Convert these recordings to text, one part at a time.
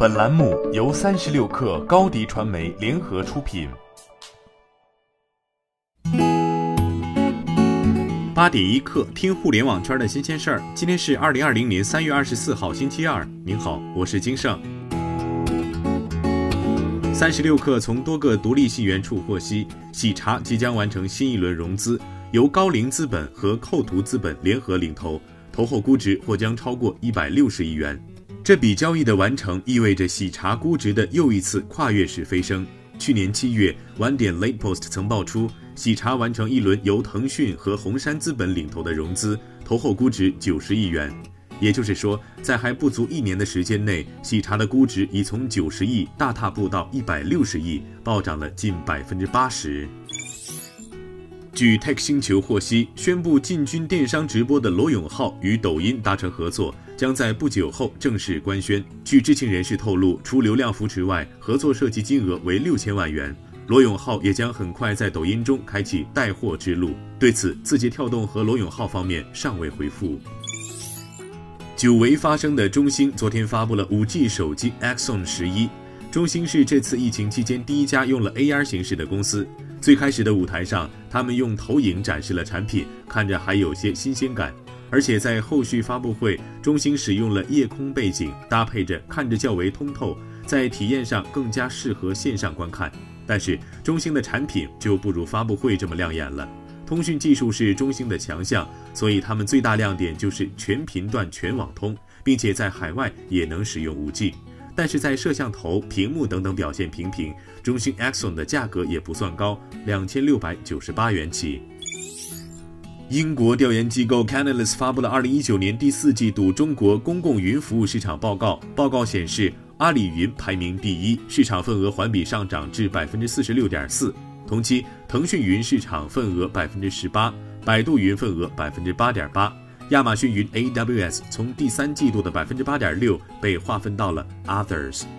本栏目由三十六氪高低传媒联合出品。八点一刻，听互联网圈的新鲜事儿。今天是二零二零年三月二十四号，星期二。您好，我是金盛。三十六氪从多个独立信源处获悉，喜茶即将完成新一轮融资，由高瓴资本和扣图资本联合领投，投后估值或将超过一百六十亿元。这笔交易的完成，意味着喜茶估值的又一次跨越式飞升。去年七月，晚点 Late Post 曾爆出，喜茶完成一轮由腾讯和红杉资本领投的融资，投后估值九十亿元。也就是说，在还不足一年的时间内，喜茶的估值已从九十亿大踏步到一百六十亿，暴涨了近百分之八十。据 Tech 星球获悉，宣布进军电商直播的罗永浩与抖音达成合作，将在不久后正式官宣。据知情人士透露，除流量扶持外，合作涉及金额为六千万元。罗永浩也将很快在抖音中开启带货之路。对此，字节跳动和罗永浩方面尚未回复。久违发生的中兴昨天发布了 5G 手机 Axon 十一。中兴是这次疫情期间第一家用了 AR 形式的公司。最开始的舞台上，他们用投影展示了产品，看着还有些新鲜感。而且在后续发布会，中兴使用了夜空背景，搭配着看着较为通透，在体验上更加适合线上观看。但是中兴的产品就不如发布会这么亮眼了。通讯技术是中兴的强项，所以他们最大亮点就是全频段全网通，并且在海外也能使用 5G。但是在摄像头、屏幕等等表现平平。中兴 Axon 的价格也不算高，两千六百九十八元起。英国调研机构 Canalys 发布了二零一九年第四季度中国公共云服务市场报告。报告显示，阿里云排名第一，市场份额环比上涨至百分之四十六点四。同期，腾讯云市场份额百分之十八，百度云份额百分之八点八，亚马逊云 AWS 从第三季度的百分之八点六被划分到了 Others。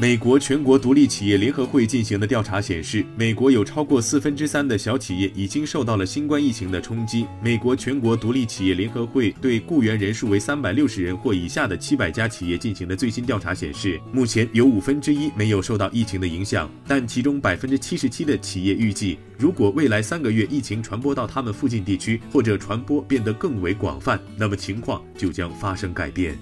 美国全国独立企业联合会进行的调查显示，美国有超过四分之三的小企业已经受到了新冠疫情的冲击。美国全国独立企业联合会对雇员人数为三百六十人或以下的七百家企业进行的最新调查显示，目前有五分之一没有受到疫情的影响，但其中百分之七十七的企业预计，如果未来三个月疫情传播到他们附近地区，或者传播变得更为广泛，那么情况就将发生改变。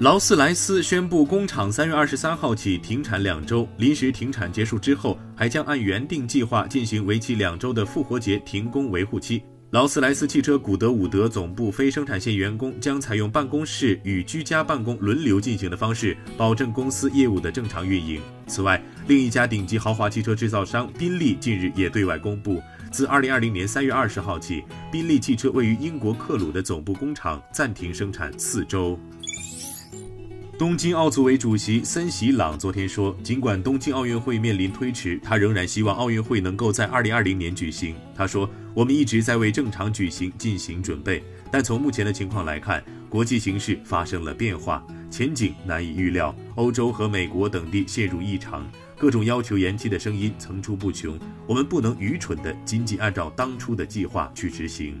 劳斯莱斯宣布，工厂三月二十三号起停产两周。临时停产结束之后，还将按原定计划进行为期两周的复活节停工维护期。劳斯莱斯汽车古德伍德总部非生产线员工将采用办公室与居家办公轮流进行的方式，保证公司业务的正常运营。此外，另一家顶级豪华汽车制造商宾利近日也对外公布，自二零二零年三月二十号起，宾利汽车位于英国克鲁的总部工厂暂停生产四周。东京奥组委主席森喜朗昨天说，尽管东京奥运会面临推迟，他仍然希望奥运会能够在2020年举行。他说：“我们一直在为正常举行进行准备，但从目前的情况来看，国际形势发生了变化，前景难以预料。欧洲和美国等地陷入异常，各种要求延期的声音层出不穷。我们不能愚蠢地仅仅按照当初的计划去执行。”